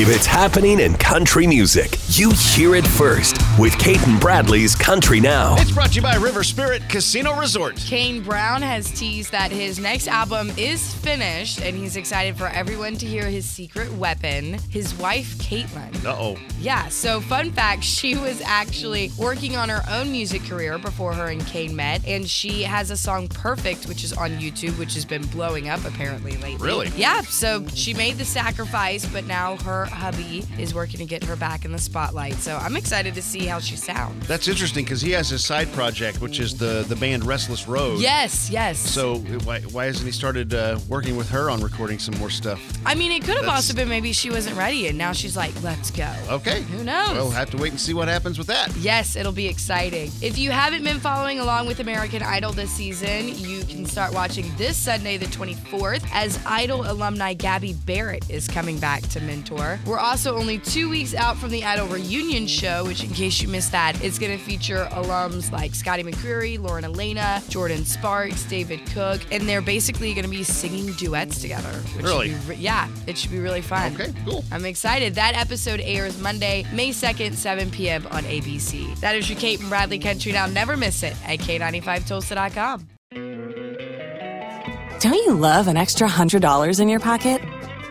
if it's happening in country music, you hear it first with Cait and Bradley's Country Now. It's brought to you by River Spirit Casino Resort. Kane Brown has teased that his next album is finished and he's excited for everyone to hear his secret weapon, his wife, Katelyn. Uh oh. Yeah, so fun fact she was actually working on her own music career before her and Kane met, and she has a song Perfect, which is on YouTube, which has been blowing up apparently lately. Really? Yeah, so she made the sacrifice, but now her hubby is working to get her back in the spotlight. So I'm excited to see how she sounds. That's interesting because he has his side project, which is the the band Restless Road. Yes, yes. So why, why hasn't he started uh, working with her on recording some more stuff? I mean, it could have also been maybe she wasn't ready, and now she's like, let's go. Okay. Who knows? We'll have to wait and see what happens with that. Yes, it'll be exciting. If you haven't been following along with American Idol this season, you can start watching this Sunday, the 24th, as Idol alumni Gabby Barrett is coming back to mentor. We're also only two weeks out from the Idol reunion show, which, in case you missed that, it's going to feature alums like Scotty McCreery, Lauren Alaina, Jordin Sparks, David Cook, and they're basically going to be singing duets together. Which Really? Be, re- yeah, it should be really fun. Okay, cool. I'm excited. That episode airs Monday, May 2nd, 7 p.m. on ABC. That is your Cait and Bradley Country Now. Never miss it at K95Tulsa.com. Don't you love an extra $100 in your pocket?